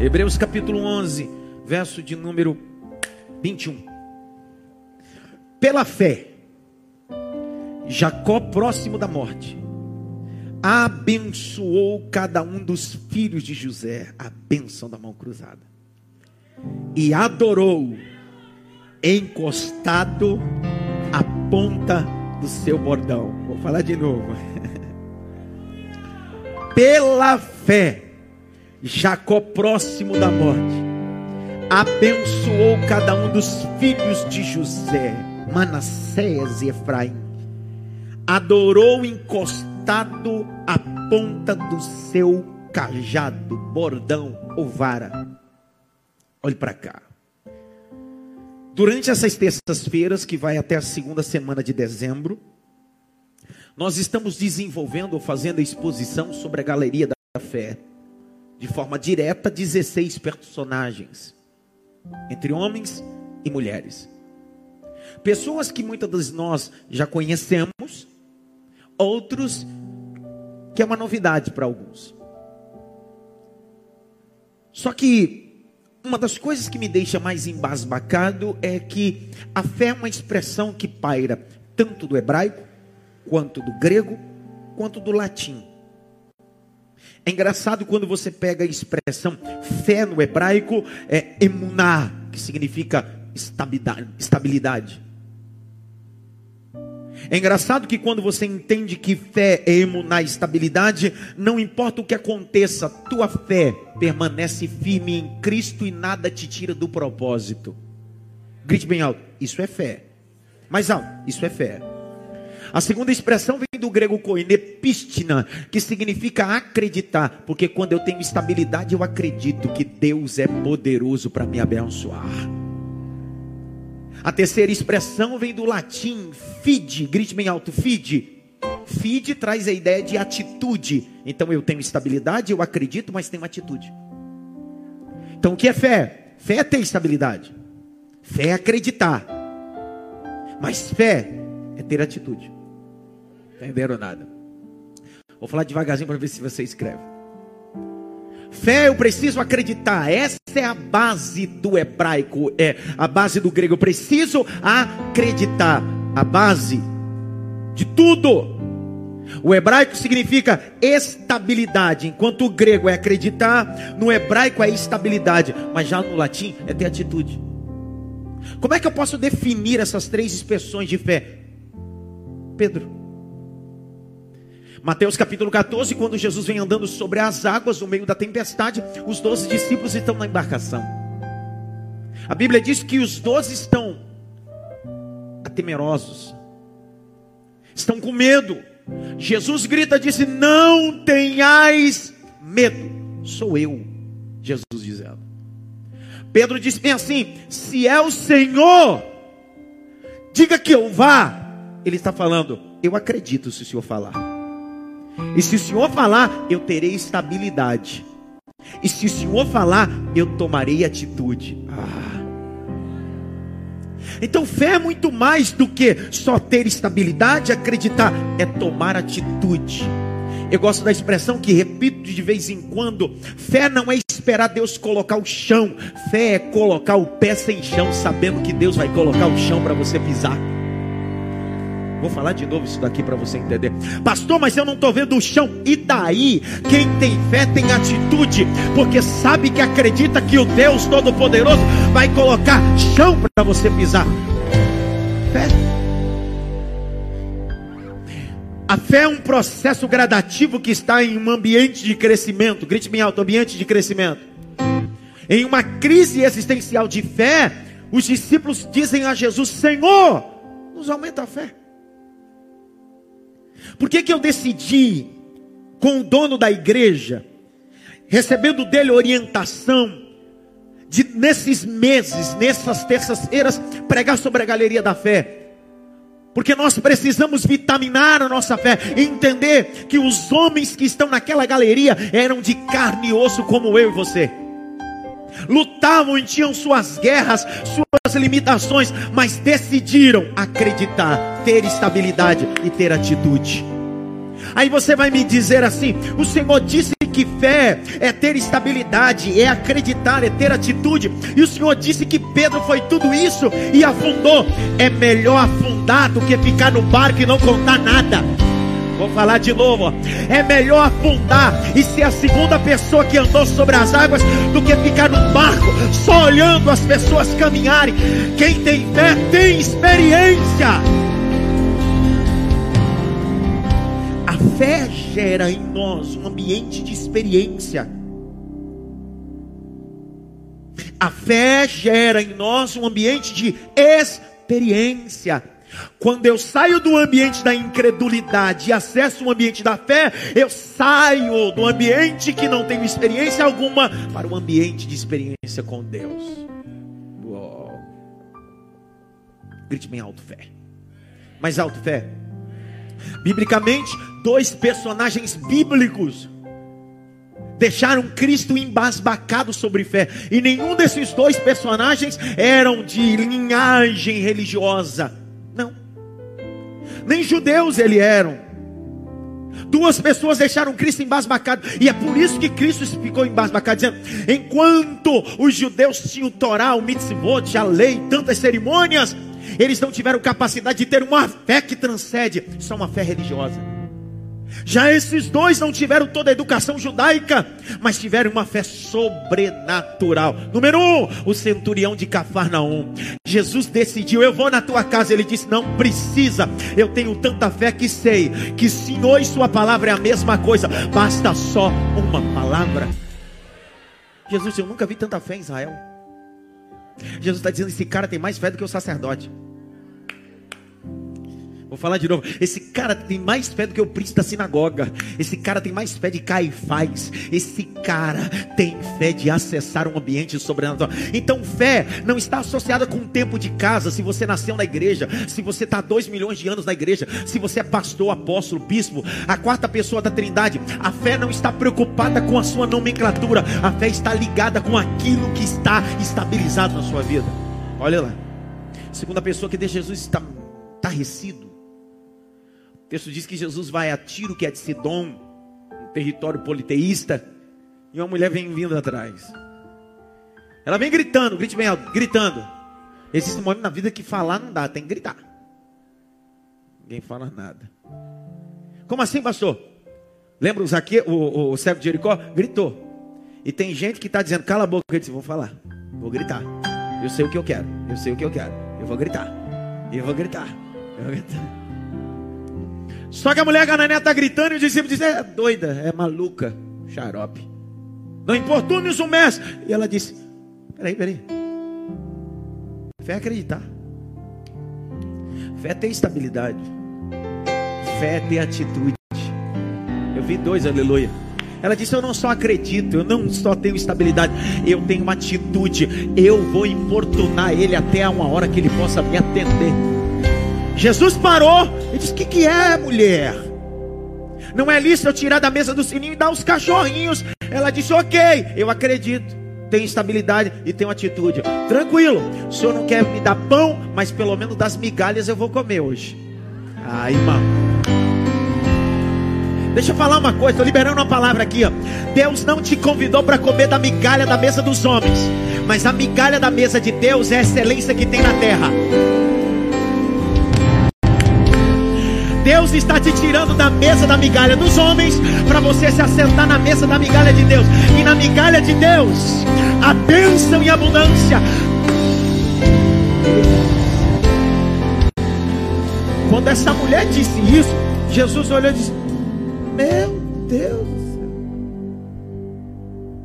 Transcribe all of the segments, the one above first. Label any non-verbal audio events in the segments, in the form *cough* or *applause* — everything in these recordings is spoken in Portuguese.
Hebreus capítulo 11, verso de número 21. Pela fé, Jacó, próximo da morte, abençoou cada um dos filhos de José, a bênção da mão cruzada, e adorou, encostado à ponta do seu bordão. Vou falar de novo. *laughs* Pela fé, Jacó, próximo da morte, abençoou cada um dos filhos de José, Manassés e Efraim, adorou encostado à ponta do seu cajado, bordão ou vara. Olhe para cá. Durante essas terças-feiras, que vai até a segunda semana de dezembro, nós estamos desenvolvendo ou fazendo a exposição sobre a galeria da fé. De forma direta, 16 personagens, entre homens e mulheres. Pessoas que muitas de nós já conhecemos, outros que é uma novidade para alguns. Só que uma das coisas que me deixa mais embasbacado é que a fé é uma expressão que paira tanto do hebraico, quanto do grego, quanto do latim. É engraçado quando você pega a expressão fé no hebraico, é emuná, que significa estabilidade. É engraçado que quando você entende que fé é emunar estabilidade, não importa o que aconteça, tua fé permanece firme em Cristo e nada te tira do propósito. Grite bem alto, isso é fé. Mais alto, isso é fé. A segunda expressão vem do grego koinepistina, que significa acreditar, porque quando eu tenho estabilidade, eu acredito que Deus é poderoso para me abençoar. A terceira expressão vem do latim fide, grite bem alto, fide. Fide traz a ideia de atitude. Então eu tenho estabilidade, eu acredito, mas tenho atitude. Então o que é fé? Fé é ter estabilidade. Fé é acreditar. Mas fé é ter atitude. Entenderam nada? Vou falar devagarzinho para ver se você escreve. Fé, eu preciso acreditar. Essa é a base do hebraico, é a base do grego. Eu preciso acreditar. A base de tudo. O hebraico significa estabilidade, enquanto o grego é acreditar, no hebraico é estabilidade, mas já no latim é ter atitude. Como é que eu posso definir essas três expressões de fé? Pedro. Mateus capítulo 14, quando Jesus vem andando sobre as águas no meio da tempestade, os doze discípulos estão na embarcação. A Bíblia diz que os doze estão temerosos, estão com medo. Jesus grita, disse: Não tenhais medo, sou eu. Jesus dizendo. Pedro disse bem assim: Se é o Senhor, diga que eu vá. Ele está falando, eu acredito se o Senhor falar. E se o Senhor falar, eu terei estabilidade. E se o Senhor falar, eu tomarei atitude. Ah. Então, fé é muito mais do que só ter estabilidade, acreditar, é tomar atitude. Eu gosto da expressão que repito de vez em quando: fé não é esperar Deus colocar o chão, fé é colocar o pé sem chão, sabendo que Deus vai colocar o chão para você pisar. Vou falar de novo isso daqui para você entender. Pastor, mas eu não estou vendo o chão. E daí? Quem tem fé tem atitude, porque sabe que acredita que o Deus Todo-Poderoso vai colocar chão para você pisar. Fé. A fé é um processo gradativo que está em um ambiente de crescimento. Grite bem alto, ambiente de crescimento. Em uma crise existencial de fé, os discípulos dizem a Jesus: Senhor, nos aumenta a fé. Por que, que eu decidi, com o dono da igreja, recebendo dele orientação, de nesses meses, nessas terças-feiras, pregar sobre a galeria da fé? Porque nós precisamos vitaminar a nossa fé, entender que os homens que estão naquela galeria eram de carne e osso, como eu e você lutavam e tinham suas guerras, suas limitações, mas decidiram acreditar, ter estabilidade e ter atitude. Aí você vai me dizer assim: o Senhor disse que fé é ter estabilidade, é acreditar, é ter atitude. E o Senhor disse que Pedro foi tudo isso e afundou. É melhor afundar do que ficar no barco e não contar nada. Vou falar de novo. É melhor afundar e ser a segunda pessoa que andou sobre as águas do que ficar no barco só olhando as pessoas caminharem. Quem tem fé tem experiência. A fé gera em nós um ambiente de experiência. A fé gera em nós um ambiente de experiência. Quando eu saio do ambiente da incredulidade e acesso o ambiente da fé, eu saio do ambiente que não tenho experiência alguma para o ambiente de experiência com Deus. Uou. Grite bem alto, fé. Mais alto, fé. Biblicamente, dois personagens bíblicos deixaram Cristo embasbacado sobre fé. E nenhum desses dois personagens eram de linhagem religiosa. Nem judeus ele eram. Duas pessoas deixaram Cristo embasbacado. E é por isso que Cristo ficou embasbacado, dizendo: enquanto os judeus tinham o Torá, o mitzvot, a lei, tantas cerimônias, eles não tiveram capacidade de ter uma fé que transcende, só uma fé religiosa. Já esses dois não tiveram toda a educação judaica, mas tiveram uma fé sobrenatural. Número um, o centurião de Cafarnaum. Jesus decidiu: Eu vou na tua casa. Ele disse: Não precisa. Eu tenho tanta fé que sei que Senhor e Sua palavra é a mesma coisa. Basta só uma palavra. Jesus, eu nunca vi tanta fé em Israel. Jesus está dizendo: Esse cara tem mais fé do que o sacerdote. Vou falar de novo. Esse cara tem mais fé do que o príncipe da sinagoga. Esse cara tem mais fé de Caifás. Esse cara tem fé de acessar um ambiente sobrenatural. Então, fé não está associada com o tempo de casa. Se você nasceu na igreja, se você está dois milhões de anos na igreja, se você é pastor, apóstolo, bispo, a quarta pessoa da Trindade, a fé não está preocupada com a sua nomenclatura. A fé está ligada com aquilo que está estabilizado na sua vida. Olha lá. Segunda pessoa que deixa Jesus está estarrecido o texto diz que Jesus vai a Tiro, que é de Sidom, um território politeísta, e uma mulher vem vindo atrás. Ela vem gritando, grite bem alto, gritando. Existe um momento na vida que falar não dá, tem que gritar. Ninguém fala nada. Como assim, pastor? Lembra o, Zaque, o, o, o cego de Jericó? Gritou. E tem gente que está dizendo, cala a boca, ele disse, vou falar, vou gritar. Eu sei o que eu quero, eu sei o que eu quero, eu vou gritar, eu vou gritar, eu vou gritar. Só que a mulher Canané está gritando e o discípulo diz: É doida, é maluca, xarope. Não importunes o mestre. E ela disse: Peraí, peraí. Fé é acreditar. Fé é estabilidade. Fé é atitude. Eu vi dois, aleluia. Ela disse: Eu não só acredito, eu não só tenho estabilidade, eu tenho uma atitude. Eu vou importunar ele até a uma hora que ele possa me atender. Jesus parou e disse: O que, que é, mulher? Não é lícito eu tirar da mesa do sininho e dar os cachorrinhos. Ela disse: Ok, eu acredito. Tem estabilidade e tem atitude. Tranquilo, o senhor não quer me dar pão, mas pelo menos das migalhas eu vou comer hoje. Ah, irmão. Deixa eu falar uma coisa, estou liberando uma palavra aqui. Ó. Deus não te convidou para comer da migalha da mesa dos homens, mas a migalha da mesa de Deus é a excelência que tem na terra. Deus está te tirando da mesa da migalha dos homens para você se assentar na mesa da migalha de Deus. E na migalha de Deus, a bênção e abundância. Quando essa mulher disse isso, Jesus olhou e disse: Meu Deus do céu,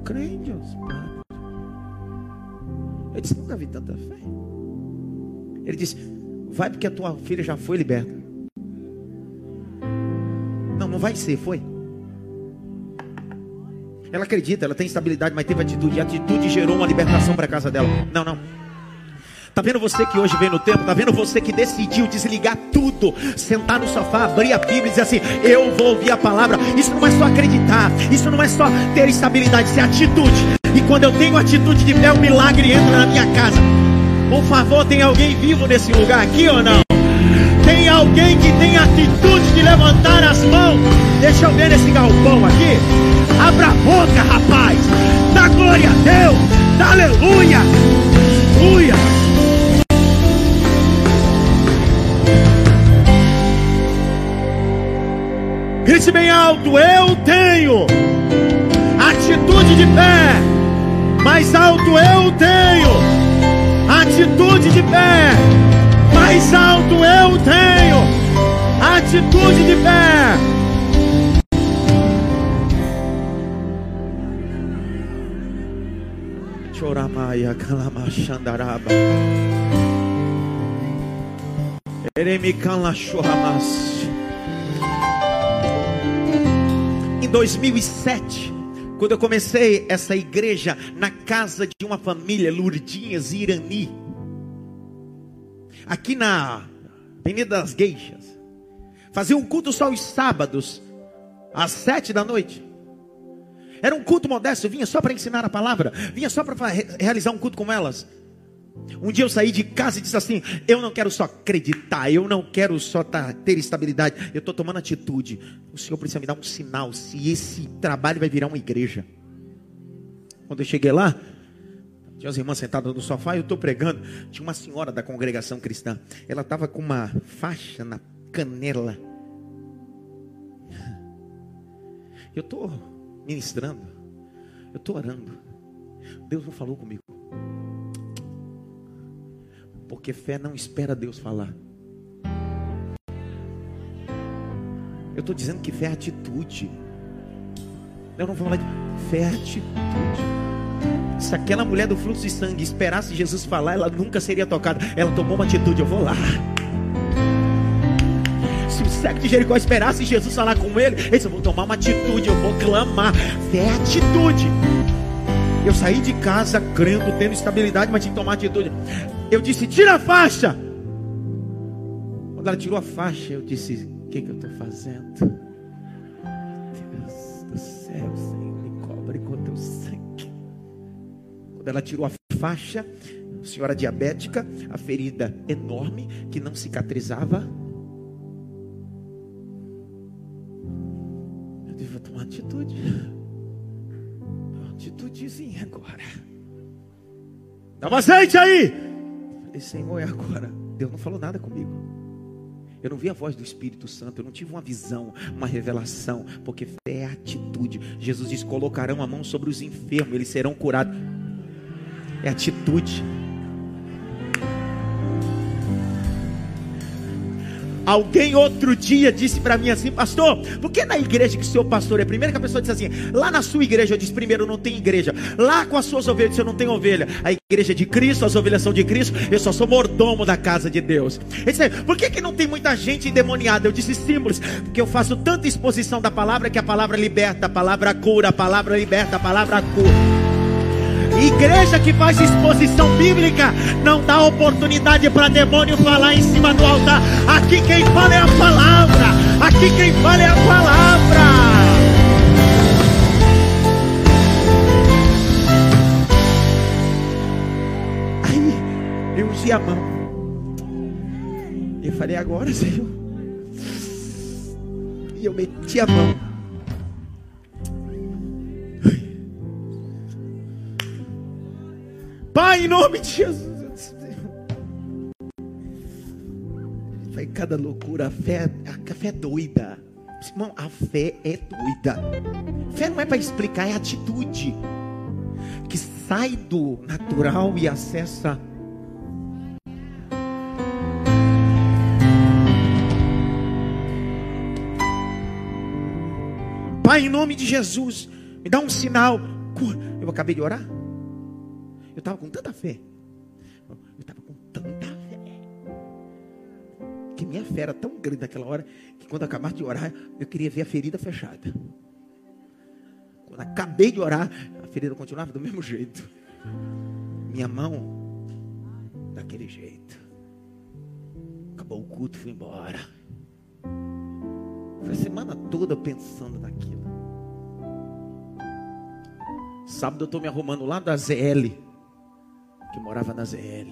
crente aos Eu disse: Nunca vi tanta fé. Ele disse: Vai porque a tua filha já foi liberta. Não, vai ser, foi. Ela acredita, ela tem estabilidade, mas teve atitude. E a atitude gerou uma libertação para a casa dela. Não, não. Tá vendo você que hoje vem no tempo? Tá vendo você que decidiu desligar tudo, sentar no sofá, abrir a Bíblia e dizer assim: Eu vou ouvir a palavra. Isso não é só acreditar, isso não é só ter estabilidade, isso é atitude. E quando eu tenho atitude de fé, o milagre entra na minha casa. Por favor, tem alguém vivo nesse lugar aqui ou não? Tem alguém que tem atitude pode levantar as mãos. Deixa eu ver nesse galpão aqui. Abra a boca, rapaz. Dá glória a Deus. Dá aleluia. Aleluia. Grite bem alto, eu tenho atitude de pé. Mais alto, eu tenho atitude de pé. Mais alto, eu tenho atitude de pé. Choramaia, calamachandaraba. Eremican choramas. Em 2007, quando eu comecei essa igreja na casa de uma família, Lurdinhas Irani, aqui na Avenida das Gueixas, fazia um culto só os sábados, às sete da noite. Era um culto modesto, vinha só para ensinar a palavra, vinha só para realizar um culto com elas. Um dia eu saí de casa e disse assim: Eu não quero só acreditar, eu não quero só tá, ter estabilidade, eu estou tomando atitude. O Senhor precisa me dar um sinal se esse trabalho vai virar uma igreja. Quando eu cheguei lá, tinha as irmãs sentadas no sofá, eu estou pregando. Tinha uma senhora da congregação cristã, ela estava com uma faixa na canela. Eu estou ministrando, eu estou orando. Deus não falou comigo. Porque fé não espera Deus falar. Eu estou dizendo que fé é atitude. Eu não vou falar de fé é atitude. Se aquela mulher do fluxo de sangue esperasse Jesus falar, ela nunca seria tocada. Ela tomou uma atitude, eu vou lá. Cego de Jericó esperasse Jesus falar com ele, ele disse, eu vou tomar uma atitude, eu vou clamar. Fé é atitude. Eu saí de casa crendo, tendo estabilidade, mas tinha que tomar atitude. Eu disse: Tira a faixa. Quando ela tirou a faixa, eu disse: O que, que eu estou fazendo? Deus do céu, Senhor, me cobre com teu sangue. Quando ela tirou a faixa, senhora diabética, a ferida enorme que não cicatrizava. Atitude. Uma atitudezinha agora. Dá um azeite aí. Falei, Senhor, é agora. Deus não falou nada comigo. Eu não vi a voz do Espírito Santo, eu não tive uma visão, uma revelação, porque fé é atitude. Jesus diz: colocarão a mão sobre os enfermos, eles serão curados. É atitude. Alguém outro dia disse para mim assim, pastor, por que na igreja que o seu pastor é primeiro que a pessoa disse assim, lá na sua igreja eu disse primeiro não tem igreja, lá com as suas ovelhas eu disse, não tenho ovelha, a igreja é de Cristo, as ovelhas são de Cristo, eu só sou mordomo da casa de Deus. Ele disse, por que, que não tem muita gente endemoniada? Eu disse simples, porque eu faço tanta exposição da palavra que a palavra liberta, a palavra cura, a palavra liberta, a palavra cura. Igreja que faz exposição bíblica não dá oportunidade para demônio falar em cima do altar. Aqui quem fala é a palavra. Aqui quem fala é a palavra. Aí eu usei a mão. Eu falei agora, Senhor. E eu meti a mão. Pai, em nome de Jesus. Vai cada loucura. A fé, a fé é doida. Irmão, a fé é doida. Fé não é para explicar, é atitude. Que sai do natural e acessa. Pai, em nome de Jesus, me dá um sinal. Eu acabei de orar. Eu estava com tanta fé. Eu estava com tanta fé. Que minha fé era tão grande naquela hora que quando eu acabasse de orar, eu queria ver a ferida fechada. Quando acabei de orar, a ferida continuava do mesmo jeito. Minha mão, daquele jeito. Acabou o culto, fui embora. Foi a semana toda pensando naquilo. Sábado eu estou me arrumando lá da ZL que morava na ZL.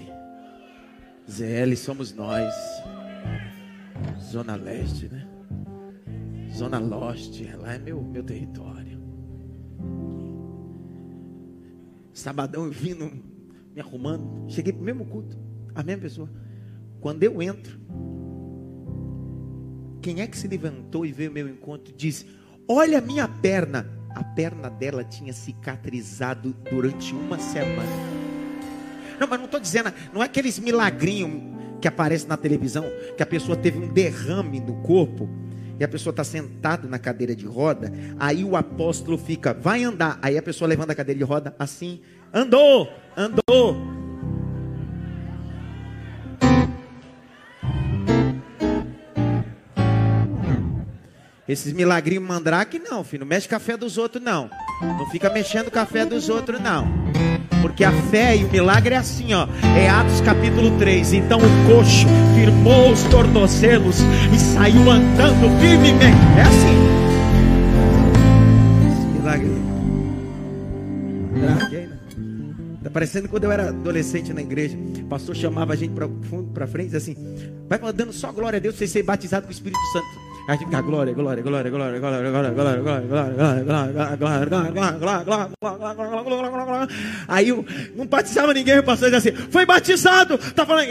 ZL somos nós. Zona Leste, né? Zona Lost, lá é meu, meu território. Sabadão eu vindo, me arrumando, cheguei pro mesmo culto, a mesma pessoa. Quando eu entro, quem é que se levantou e veio ao meu encontro e disse: Olha a minha perna. A perna dela tinha cicatrizado durante uma semana. Não, mas não estou dizendo, não é aqueles milagrinhos que aparecem na televisão, que a pessoa teve um derrame no corpo e a pessoa está sentada na cadeira de roda, aí o apóstolo fica, vai andar. Aí a pessoa levanta a cadeira de roda assim, andou, andou. Esses milagrinhos mandrake, não, filho. Não mexe café dos outros, não. Não fica mexendo café dos outros, não. Porque a fé e o milagre é assim, ó. É Atos capítulo 3. Então o coxo firmou os tornozelos e saiu andando firmemente. É assim. Esse milagre. Aí, né? Tá parecendo quando eu era adolescente na igreja. O pastor chamava a gente para frente, assim. Vai dando só glória a Deus, você ser batizado com o Espírito Santo. Aí fica glória, glória, glória, glória, glória, glória, glória, glória, glória, glória, glória, glória, glória, glória, Aí não batizava ninguém, o pastor dizia assim, foi batizado, tá falando,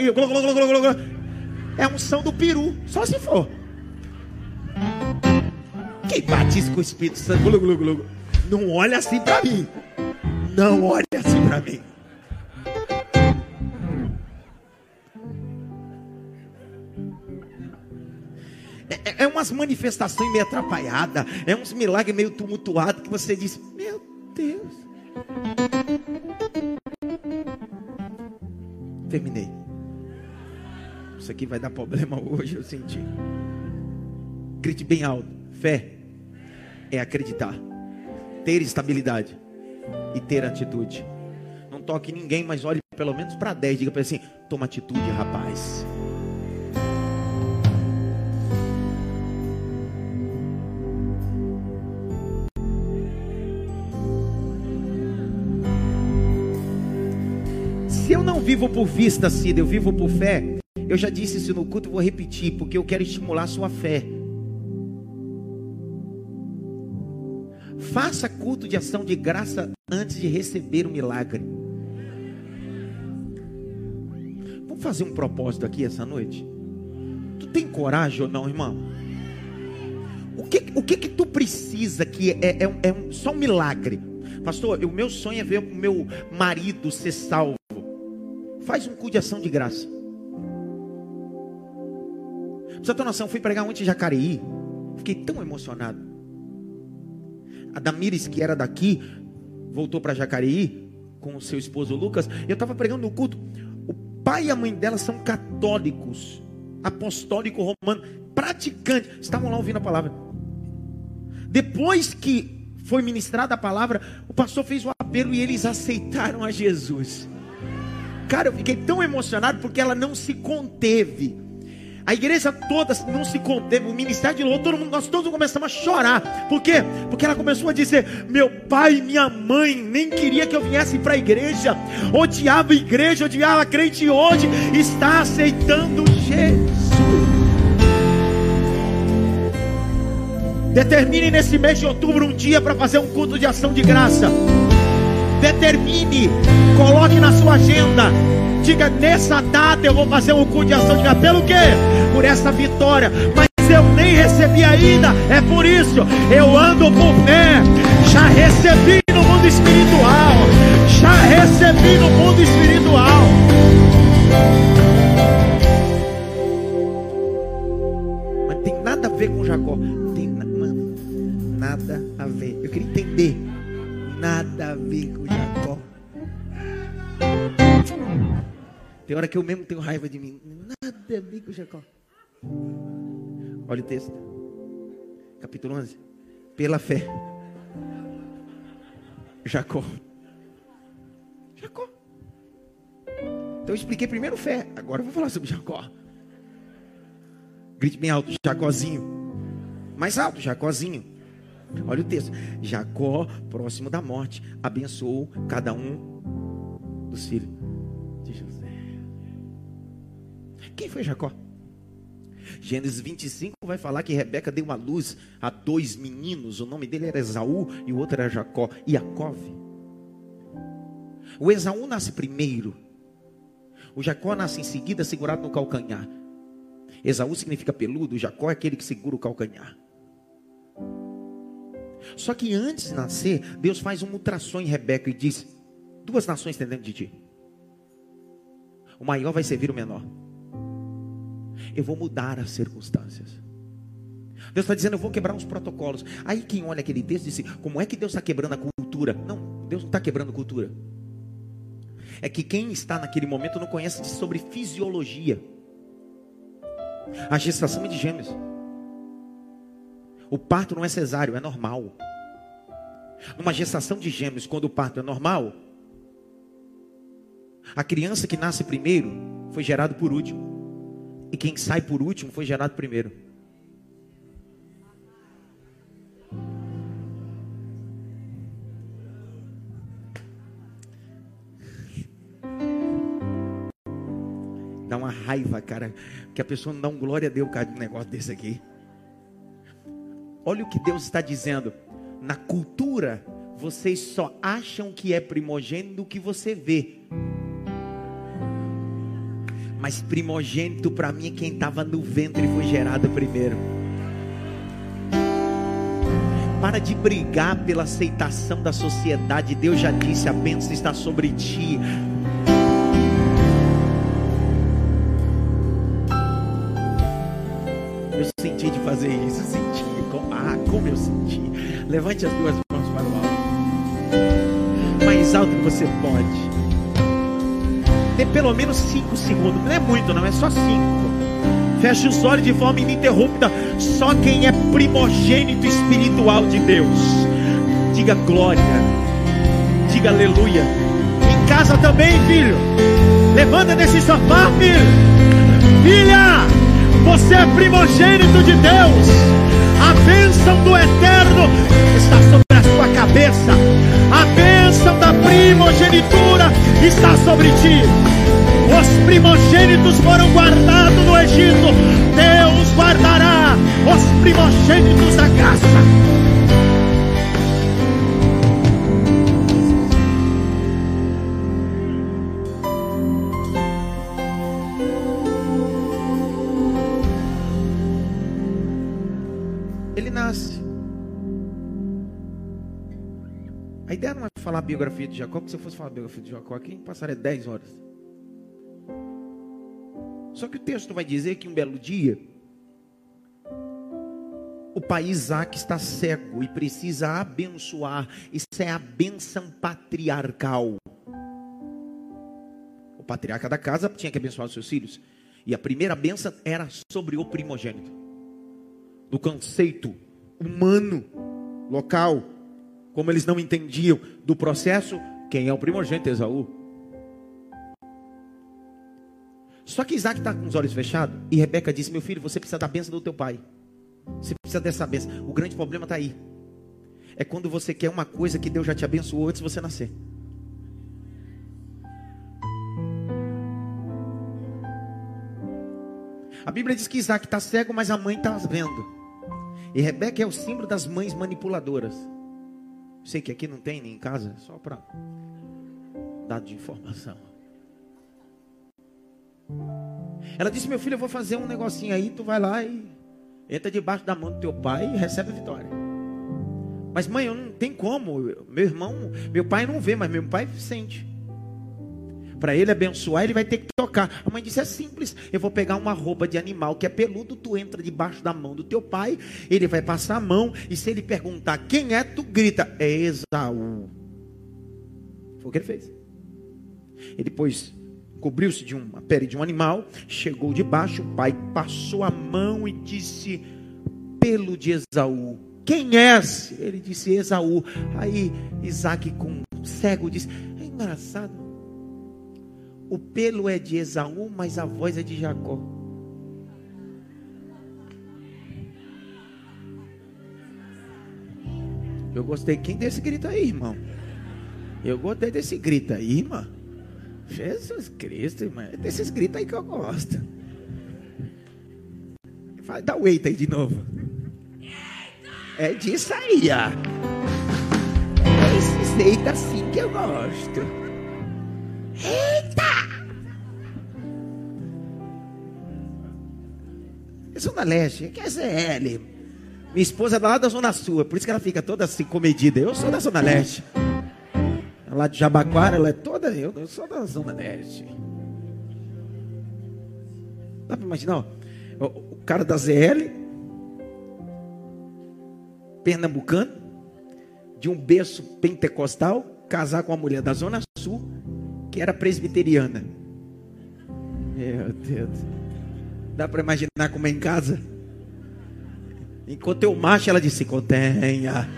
é a unção do peru, só se for. Quem batiza com o Espírito Santo, não olha assim para mim, não olha assim para mim. É, é umas manifestações meio atrapalhadas, é uns milagres meio tumultuados que você diz: Meu Deus. Terminei. Isso aqui vai dar problema *laughs* hoje, eu senti. Grite bem alto: fé é acreditar, ter estabilidade e ter atitude. Não toque ninguém, mas olhe pelo menos para 10. Diga para assim: toma atitude, rapaz. Vivo por vista, Cida, eu vivo por fé. Eu já disse isso no culto, vou repetir, porque eu quero estimular sua fé. Faça culto de ação de graça antes de receber o milagre. Vamos fazer um propósito aqui essa noite? Tu tem coragem ou não, irmão? O que, o que que tu precisa que é, é, é só um milagre? Pastor, o meu sonho é ver o meu marido ser salvo. Faz um cu de ação de graça. Pra você ter noção, fui pregar ontem em Jacareí. Fiquei tão emocionado. A Damires, que era daqui, voltou para Jacareí com o seu esposo Lucas. Eu estava pregando no culto. O pai e a mãe dela são católicos, apostólico romano, praticantes. Estavam lá ouvindo a palavra. Depois que foi ministrada a palavra, o pastor fez o apelo e eles aceitaram a Jesus. Cara, eu fiquei tão emocionado porque ela não se conteve. A igreja toda não se conteve, o ministério de louvor, todo mundo, nós todos começamos a chorar. Por quê? Porque ela começou a dizer: Meu pai minha mãe nem queria que eu viesse para a igreja, odiava a igreja, odiava a crente, e hoje está aceitando Jesus. Determine nesse mês de outubro um dia para fazer um culto de ação de graça. Determine, coloque na sua agenda. Diga, nessa data eu vou fazer um culto de ação de. Pelo quê? Por essa vitória. Mas eu nem recebi ainda. É por isso, eu ando por fé. Já recebi no mundo espiritual. Já recebi no mundo espiritual. Mas tem nada a ver com Jacó. Tem mano, nada a ver. Eu queria entender nada a ver com Tem hora que eu mesmo tenho raiva de mim. Nada a ver com Jacó. Olha o texto. Capítulo 11. Pela fé. Jacó. Jacó. Então eu expliquei primeiro fé. Agora eu vou falar sobre Jacó. Grite bem alto, Jacózinho. Mais alto, Jacózinho. Olha o texto. Jacó, próximo da morte, abençoou cada um dos filhos Quem foi Jacó? Gênesis 25 vai falar que Rebeca deu uma luz a dois meninos. O nome dele era Esaú e o outro era Jacó. Iacov. O Esaú nasce primeiro. O Jacó nasce em seguida, segurado no calcanhar. Esaú significa peludo, Jacó é aquele que segura o calcanhar. Só que antes de nascer, Deus faz um ultrassom em Rebeca e diz: Duas nações têm dentro de ti. O maior vai servir o menor. Eu vou mudar as circunstâncias. Deus está dizendo, eu vou quebrar os protocolos. Aí quem olha aquele texto diz: como é que Deus está quebrando a cultura? Não, Deus não está quebrando cultura. É que quem está naquele momento não conhece sobre fisiologia. A gestação é de gêmeos. O parto não é cesáreo, é normal. Numa gestação de gêmeos, quando o parto é normal, a criança que nasce primeiro foi gerado por último. E quem sai por último foi gerado primeiro. Dá uma raiva, cara, que a pessoa não dá um glória a Deus causa de um negócio desse aqui. Olha o que Deus está dizendo. Na cultura, vocês só acham que é primogênito o que você vê. Mas primogênito para mim é quem estava no ventre e foi gerado primeiro. Para de brigar pela aceitação da sociedade. Deus já disse: a bênção está sobre ti. Eu senti de fazer isso, senti. Ah, como eu senti. Levante as duas mãos para o alto. Mais alto que você pode. Dê pelo menos cinco segundos. Não é muito, não, é só cinco. Feche os olhos de forma ininterrupta. Só quem é primogênito espiritual de Deus. Diga glória. Diga aleluia. Em casa também, filho. Levanta desse sofá, filho. Filha, você é primogênito de Deus. A bênção do eterno está sobre a sua cabeça. A bênção da primogenitura está sobre ti. Os primogênitos foram guardados no biografia de Jacó, porque se eu fosse falar a biografia de Jacó aqui, passaria 10 horas. Só que o texto vai dizer que um belo dia, o pai Isaac está cego e precisa abençoar. Isso é a benção patriarcal. O patriarca da casa tinha que abençoar os seus filhos. E a primeira benção era sobre o primogênito. Do conceito humano, local. Como eles não entendiam do processo, quem é o primogênito? Esaú. Só que Isaac está com os olhos fechados e Rebeca disse: Meu filho, você precisa da benção do teu pai. Você precisa dessa benção. O grande problema está aí. É quando você quer uma coisa que Deus já te abençoou antes de você nascer. A Bíblia diz que Isaac está cego, mas a mãe está vendo. E Rebeca é o símbolo das mães manipuladoras. Sei que aqui não tem nem em casa, só para dado de informação. Ela disse: Meu filho, eu vou fazer um negocinho aí. Tu vai lá e entra debaixo da mão do teu pai e recebe a vitória. Mas mãe, eu não tem como. Meu irmão, meu pai não vê, mas meu pai sente. Para ele abençoar, ele vai ter que tocar. A mãe disse: É simples. Eu vou pegar uma roupa de animal que é peludo. Tu entra debaixo da mão do teu pai. Ele vai passar a mão. E se ele perguntar quem é, tu grita: É Esaú. Foi o que ele fez. Ele pôs cobriu-se de uma pele de um animal, chegou debaixo, o pai passou a mão e disse: Pelo de Esaú, quem és? Ele disse: Esaú. Aí Isaac, com cego, disse: É engraçado, o pelo é de Esaú, mas a voz é de Jacó. Eu gostei. Quem desse grito aí, irmão? Eu gostei desse grito aí, irmão. Jesus Cristo, irmão. É desses gritos aí que eu gosto. Dar o eita aí de novo. É disso aí, ó. É esse eita assim que eu gosto. Eita! Zona Leste, que é ZL. Minha esposa é lá da Zona Sul, por isso que ela fica toda assim comedida. Eu sou da Zona Leste. Lá de Jabaquara, ela é toda. Eu, eu sou da Zona Leste. Dá para imaginar? Ó, o, o cara da ZL, pernambucano, de um berço pentecostal, casar com uma mulher da Zona Sul, que era presbiteriana. Meu Deus. Dá para imaginar como é em casa? Enquanto eu macho, ela disse: contenha.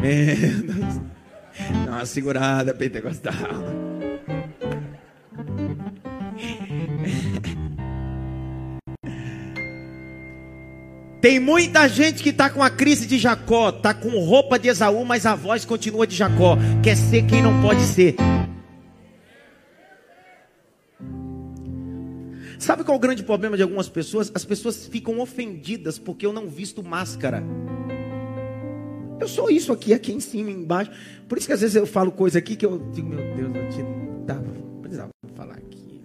Menos. Dá uma segurada, pentecostal. Tem muita gente que está com a crise de Jacó, está com roupa de Esaú, mas a voz continua de Jacó. Quer ser quem não pode ser. Sabe qual é o grande problema de algumas pessoas? As pessoas ficam ofendidas porque eu não visto máscara. Eu sou isso aqui, aqui em cima, embaixo. Por isso que às vezes eu falo coisa aqui que eu digo, meu Deus, eu te dava, precisava falar aqui.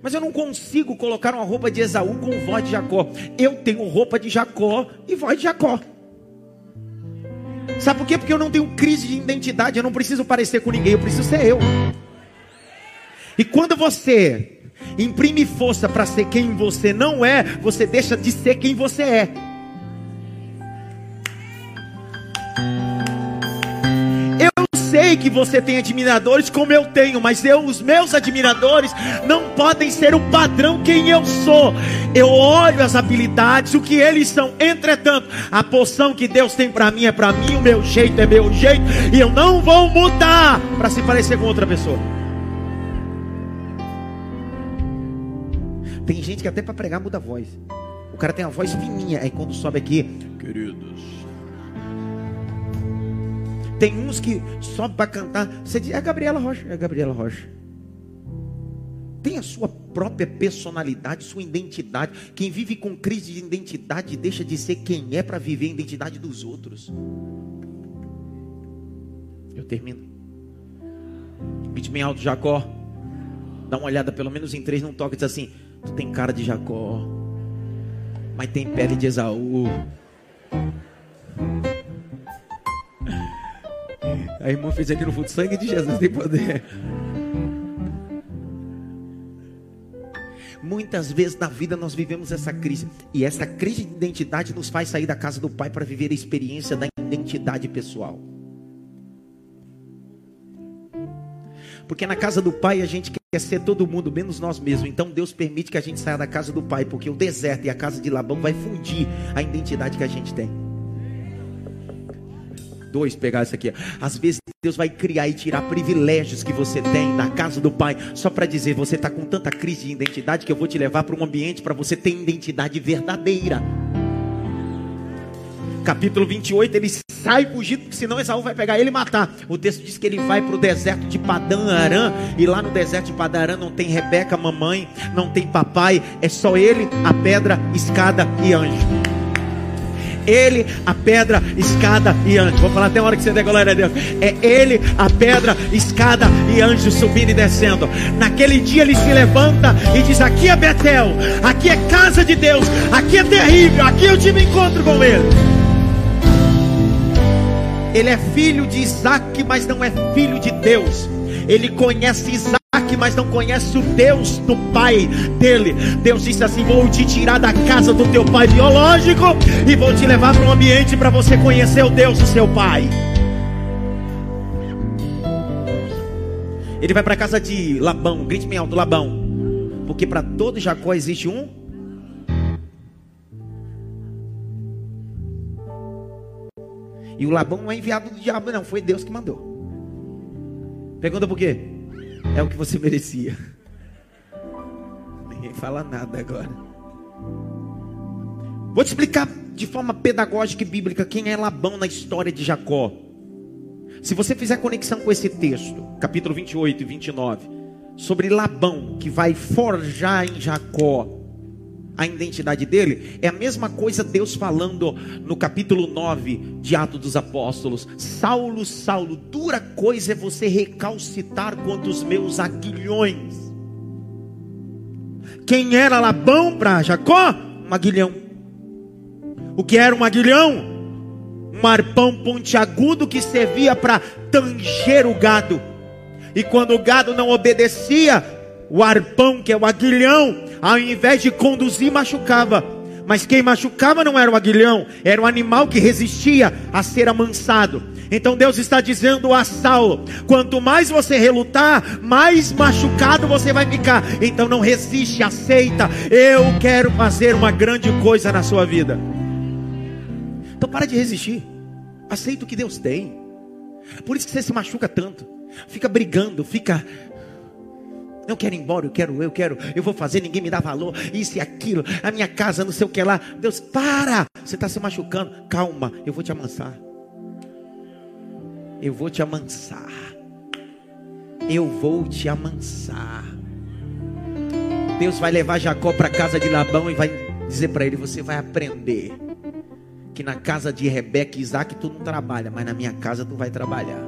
Mas eu não consigo colocar uma roupa de Esaú com voz de Jacó. Eu tenho roupa de Jacó e voz de Jacó. Sabe por quê? Porque eu não tenho crise de identidade, eu não preciso parecer com ninguém, eu preciso ser eu. E quando você imprime força para ser quem você não é, você deixa de ser quem você é. Eu sei que você tem admiradores como eu tenho, mas eu, os meus admiradores não podem ser o padrão quem eu sou. Eu olho as habilidades, o que eles são. Entretanto, a poção que Deus tem para mim é para mim, o meu jeito é meu jeito, e eu não vou mudar para se parecer com outra pessoa. Tem gente que até para pregar muda a voz. O cara tem a voz fininha, aí quando sobe aqui, queridos. Tem uns que sobe para cantar, você diz, é a Gabriela Rocha, é a Gabriela Rocha. Tem a sua própria personalidade, sua identidade. Quem vive com crise de identidade deixa de ser quem é para viver a identidade dos outros. Eu termino. Pede bem alto, Jacó. Dá uma olhada pelo menos em três, não toca e diz assim: Tu tem cara de Jacó, mas tem pele de Esaú. A irmã fez aqui no fundo, sangue de Jesus tem poder. Muitas vezes na vida nós vivemos essa crise, e essa crise de identidade nos faz sair da casa do Pai para viver a experiência da identidade pessoal. Porque na casa do Pai a gente quer ser todo mundo, menos nós mesmos. Então Deus permite que a gente saia da casa do Pai, porque o deserto e a casa de Labão vai fundir a identidade que a gente tem. Dois, pegar isso aqui. Às vezes Deus vai criar e tirar privilégios que você tem na casa do Pai, só para dizer: você está com tanta crise de identidade que eu vou te levar para um ambiente para você ter identidade verdadeira capítulo 28, ele sai fugindo, porque senão Esaú vai pegar ele e matar. O texto diz que ele vai para o deserto de Padã Arã, e lá no deserto de Padã Arã não tem Rebeca, mamãe, não tem papai, é só ele, a pedra, escada e anjo. Ele, a pedra, escada e anjo. Vou falar até a hora que você der glória a Deus. É ele, a pedra, escada e anjo subindo e descendo. Naquele dia ele se levanta e diz: Aqui é Betel, aqui é casa de Deus, aqui é terrível, aqui eu tive encontro com ele. Ele é filho de Isaac, mas não é filho de Deus. Ele conhece Isaac, mas não conhece o Deus do pai dele. Deus disse assim: Vou te tirar da casa do teu pai biológico e vou te levar para um ambiente para você conhecer o Deus do seu pai. Ele vai para a casa de Labão, grite bem alto: Labão, porque para todo Jacó existe um E o Labão não é enviado do diabo, não. Foi Deus que mandou. Pergunta por quê? É o que você merecia. Ninguém fala nada agora. Vou te explicar de forma pedagógica e bíblica quem é Labão na história de Jacó. Se você fizer conexão com esse texto, capítulo 28 e 29, sobre Labão, que vai forjar em Jacó a identidade dele, é a mesma coisa Deus falando no capítulo 9 de Atos dos Apóstolos: Saulo, Saulo, dura coisa é você recalcitar contra os meus aguilhões. Quem era Labão para Jacó? Um aguilhão. O que era um aguilhão? Um arpão pontiagudo que servia para tanger o gado. E quando o gado não obedecia, o arpão, que é o aguilhão, ao invés de conduzir, machucava. Mas quem machucava não era o aguilhão, era o animal que resistia a ser amansado. Então Deus está dizendo a Saulo: quanto mais você relutar, mais machucado você vai ficar. Então não resiste, aceita. Eu quero fazer uma grande coisa na sua vida. Então para de resistir. Aceita o que Deus tem. Por isso que você se machuca tanto. Fica brigando, fica eu quero ir embora, eu quero, eu quero, eu vou fazer, ninguém me dá valor, isso e aquilo, a minha casa, não sei o que lá. Deus, para! Você está se machucando. Calma, eu vou te amansar. Eu vou te amansar. Eu vou te amansar. Deus vai levar Jacó para a casa de Labão e vai dizer para ele: Você vai aprender que na casa de Rebeca e Isaac tu não trabalha, mas na minha casa tu vai trabalhar.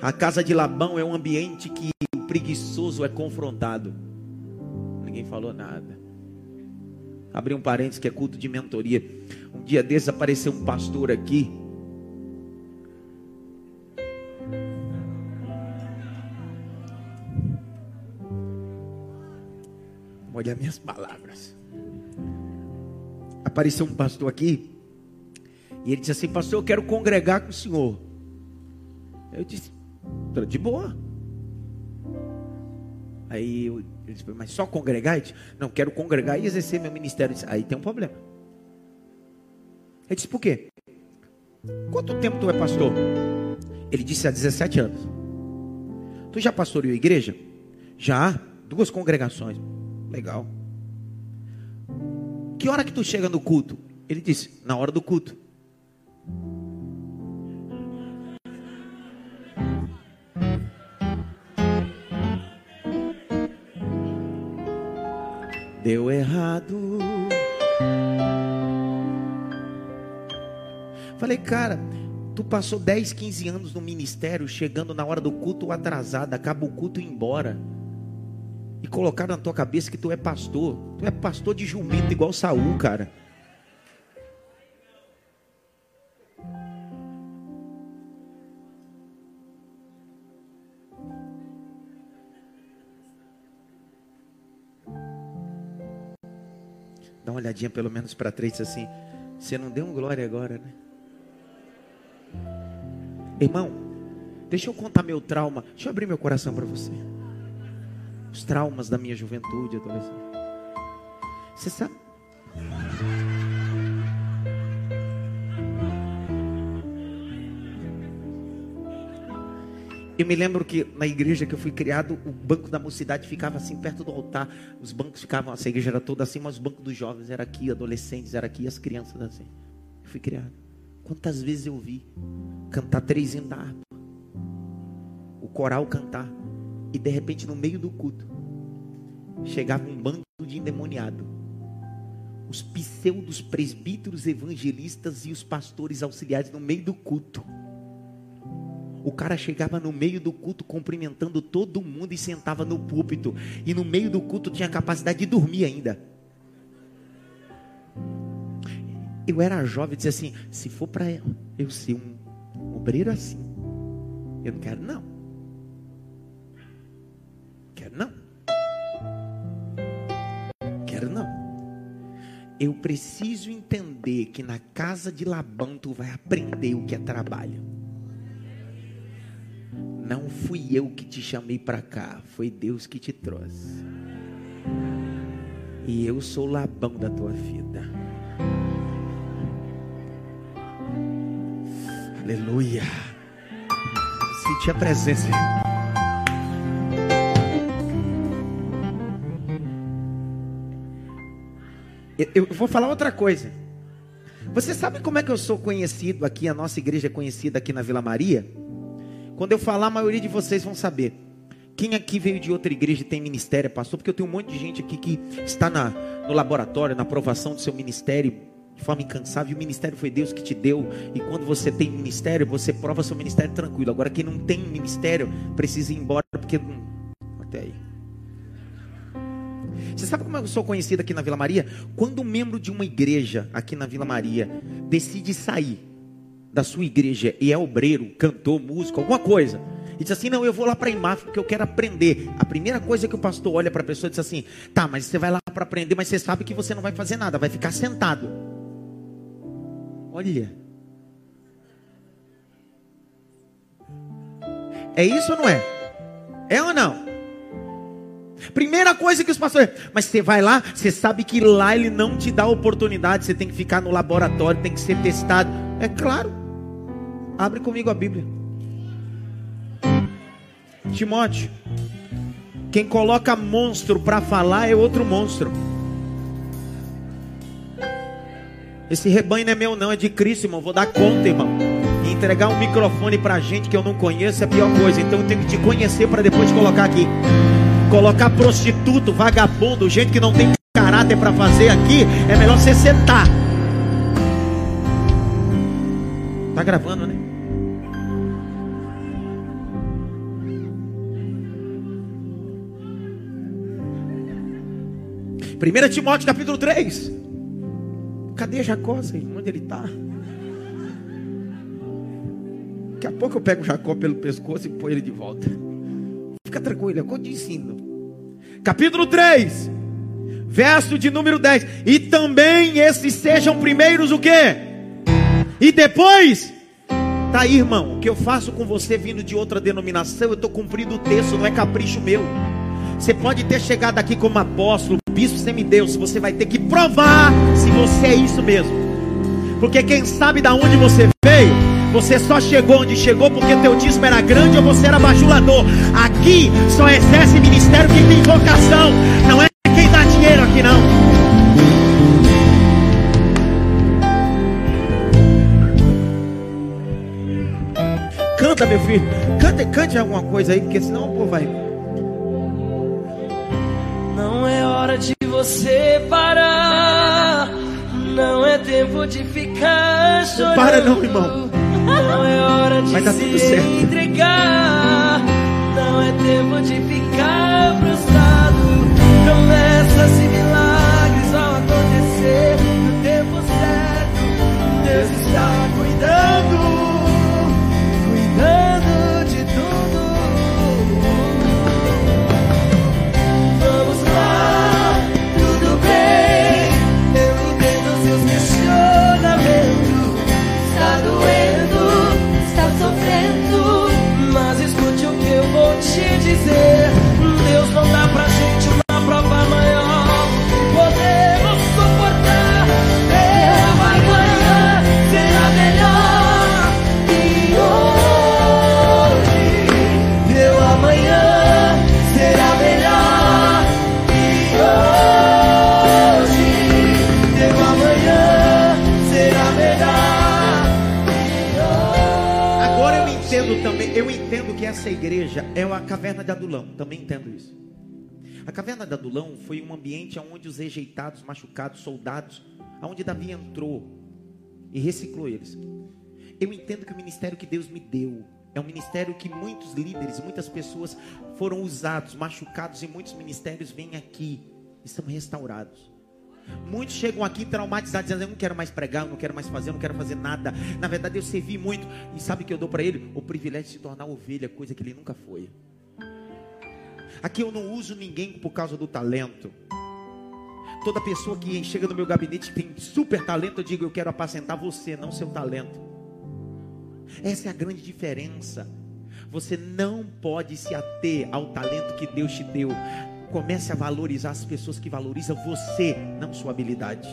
A casa de Labão é um ambiente que preguiçoso é confrontado. Ninguém falou nada. Abri um parênteses que é culto de mentoria. Um dia desses apareceu um pastor aqui. Olha minhas palavras. Apareceu um pastor aqui. E ele disse assim: Pastor, eu quero congregar com o senhor. Eu disse: De boa. Aí eu, ele disse, mas só congregar? Disse, não, quero congregar e exercer meu ministério. Disse, aí tem um problema. Ele disse, por quê? Quanto tempo tu é pastor? Ele disse, há 17 anos. Tu já pastoreou a igreja? Já, duas congregações. Legal. Que hora que tu chega no culto? Ele disse, na hora do culto. Deu errado. Falei, cara, tu passou 10, 15 anos no ministério, chegando na hora do culto atrasado, acaba o culto e embora. E colocaram na tua cabeça que tu é pastor. Tu é pastor de jumento igual Saul, cara. Uma olhadinha pelo menos para três assim. Você não deu um glória agora, né? Irmão, deixa eu contar meu trauma. Deixa eu abrir meu coração para você. Os traumas da minha juventude. Você sabe? Eu me lembro que na igreja que eu fui criado, o banco da mocidade ficava assim perto do altar. Os bancos ficavam, essa igreja era toda assim, mas os bancos dos jovens era aqui, adolescentes era aqui, as crianças assim. Eu fui criado. Quantas vezes eu vi cantar três da harpa, o coral cantar, e de repente no meio do culto chegava um bando de endemoniado. Os pseudos presbíteros evangelistas e os pastores auxiliares no meio do culto o cara chegava no meio do culto cumprimentando todo mundo e sentava no púlpito. E no meio do culto tinha capacidade de dormir ainda. Eu era jovem e dizia assim: se for para eu ser um obreiro assim, eu não quero não. Quero não. Quero não. Eu preciso entender que na casa de Labão tu vai aprender o que é trabalho. Não fui eu que te chamei para cá, foi Deus que te trouxe. E eu sou o Labão da tua vida. Aleluia. Senti a presença. Eu vou falar outra coisa. Você sabe como é que eu sou conhecido aqui? A nossa igreja é conhecida aqui na Vila Maria? Quando eu falar, a maioria de vocês vão saber Quem aqui veio de outra igreja e tem ministério, pastor? Porque eu tenho um monte de gente aqui que está na, no laboratório, na aprovação do seu ministério, de forma incansável. O ministério foi Deus que te deu. E quando você tem ministério, você prova seu ministério tranquilo. Agora, quem não tem ministério, precisa ir embora, porque. Até aí. Você sabe como eu sou conhecido aqui na Vila Maria? Quando um membro de uma igreja aqui na Vila Maria decide sair da sua igreja e é obreiro, cantor, músico, alguma coisa, e diz assim: Não, eu vou lá para a IMAF porque eu quero aprender. A primeira coisa que o pastor olha para a pessoa diz assim: Tá, mas você vai lá para aprender, mas você sabe que você não vai fazer nada, vai ficar sentado. Olha. É isso ou não é? É ou não? Primeira coisa que os pastores, mas você vai lá, você sabe que lá ele não te dá oportunidade, você tem que ficar no laboratório, tem que ser testado. É claro. Abre comigo a Bíblia. Timóteo, quem coloca monstro para falar é outro monstro. Esse rebanho não é meu, não, é de Cristo, irmão. Vou dar conta, irmão. E entregar um microfone para gente que eu não conheço é a pior coisa. Então eu tenho que te conhecer para depois te colocar aqui. Colocar prostituto, vagabundo, gente que não tem caráter para fazer aqui, é melhor você sentar. Tá gravando, né? Primeira Timóteo capítulo 3. Cadê Jacó, Senhor? Onde ele está? Daqui a pouco eu pego Jacó pelo pescoço e põe ele de volta. Fica tranquilo, é eu te ensino. Capítulo 3, verso de número 10. E também esses sejam primeiros o quê? E depois, tá aí, irmão, o que eu faço com você vindo de outra denominação, eu estou cumprindo o texto, não é capricho meu. Você pode ter chegado aqui como apóstolo, bispo semideus, você vai ter que provar se você é isso mesmo. Porque quem sabe da onde você veio, você só chegou onde chegou porque teu dízimo era grande ou você era bajulador. Aqui só exerce ministério quem tem vocação, não é quem dá dinheiro aqui não. Canta, meu filho. Cante, cante alguma coisa aí, porque senão o povo vai. Você parar. Não é tempo de ficar chorando. Para não, irmão. Não é hora de Mas tá se certo. entregar. Não é tempo de ficar frustrado. Promessas e milagres vão acontecer no tempo certo. Deus está cuidando que essa igreja é a caverna de Adulão, também entendo isso. A caverna de Adulão foi um ambiente onde os rejeitados, machucados, soldados, aonde Davi entrou e reciclou eles. Eu entendo que o ministério que Deus me deu é um ministério que muitos líderes, muitas pessoas foram usados, machucados e muitos ministérios vêm aqui e são restaurados. Muitos chegam aqui traumatizados, dizendo: Eu não quero mais pregar, eu não quero mais fazer, eu não quero fazer nada. Na verdade, eu servi muito. E sabe o que eu dou para ele? O privilégio de se tornar ovelha, coisa que ele nunca foi. Aqui eu não uso ninguém por causa do talento. Toda pessoa que chega no meu gabinete tem super talento, eu digo: Eu quero apacentar você, não seu talento. Essa é a grande diferença. Você não pode se ater ao talento que Deus te deu. Comece a valorizar as pessoas que valorizam você, não sua habilidade.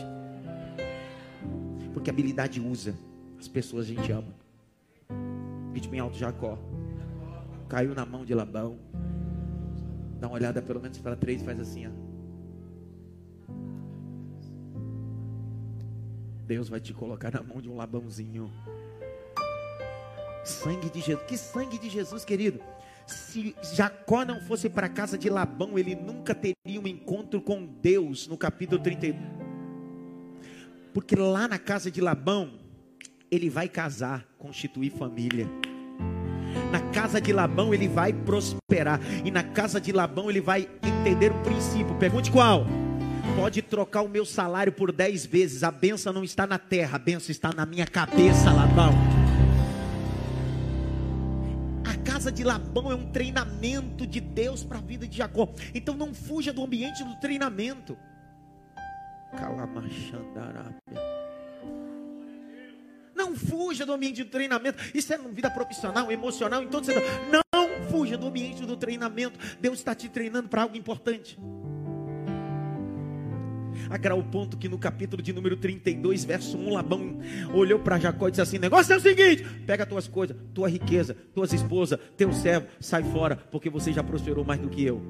Porque habilidade usa, as pessoas a gente ama. Grite bem alto, Jacó. Caiu na mão de Labão. Dá uma olhada pelo menos para três e faz assim, ó. Deus vai te colocar na mão de um Labãozinho. Sangue de Jesus. Que sangue de Jesus, querido. Se Jacó não fosse para a casa de Labão, ele nunca teria um encontro com Deus no capítulo 32. Porque lá na casa de Labão, ele vai casar, constituir família. Na casa de Labão ele vai prosperar. E na casa de Labão ele vai entender um princípio. Pergunte qual? Pode trocar o meu salário por dez vezes. A benção não está na terra, a benção está na minha cabeça, Labão. Casa de Labão é um treinamento de Deus para a vida de Jacó. Então não fuja do ambiente do treinamento. Não fuja do ambiente do treinamento. Isso é vida profissional, emocional, em todo setor. Não fuja do ambiente do treinamento. Deus está te treinando para algo importante. A grau ponto que no capítulo de número 32, verso 1, Labão olhou para Jacó e disse assim: negócio é o seguinte: pega tuas coisas, tua riqueza, tuas esposas, teu servo, sai fora, porque você já prosperou mais do que eu.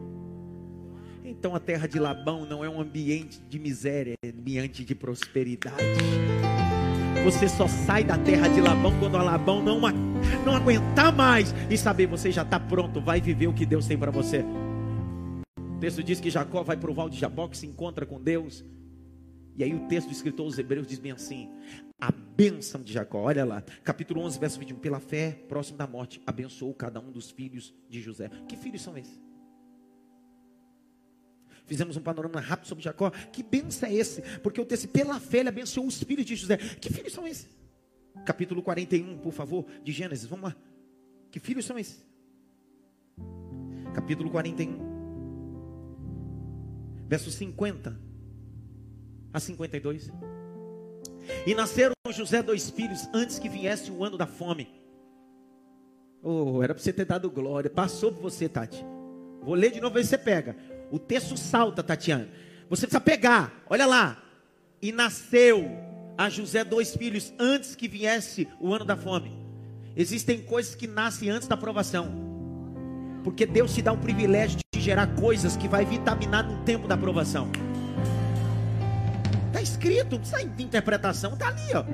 Então a terra de Labão não é um ambiente de miséria, é um ambiente de prosperidade. Você só sai da terra de Labão quando a Labão não, não aguentar mais e saber você já está pronto, vai viver o que Deus tem para você. Texto diz que Jacó vai para o val de Jaboque, se encontra com Deus. E aí o texto do escritor aos Hebreus diz bem assim: a bênção de Jacó, olha lá, capítulo 11, verso 21, pela fé, próximo da morte, abençoou cada um dos filhos de José. Que filhos são esses? Fizemos um panorama rápido sobre Jacó. Que benção é esse? Porque o texto, pela fé, ele abençoou os filhos de José. Que filhos são esses? Capítulo 41, por favor, de Gênesis. Vamos lá. Que filhos são esses? Capítulo 41, verso 50 a 52. E nasceram José dois filhos antes que viesse o ano da fome. Oh, era para você ter dado glória. Passou por você, Tati. Vou ler de novo, aí você pega. O texto salta, Tatiana. Você precisa pegar, olha lá. E nasceu a José dois filhos antes que viesse o ano da fome. Existem coisas que nascem antes da aprovação. Porque Deus te dá o privilégio de gerar coisas que vai vitaminar no tempo da aprovação. Está escrito, não precisa de interpretação, está ali, ó.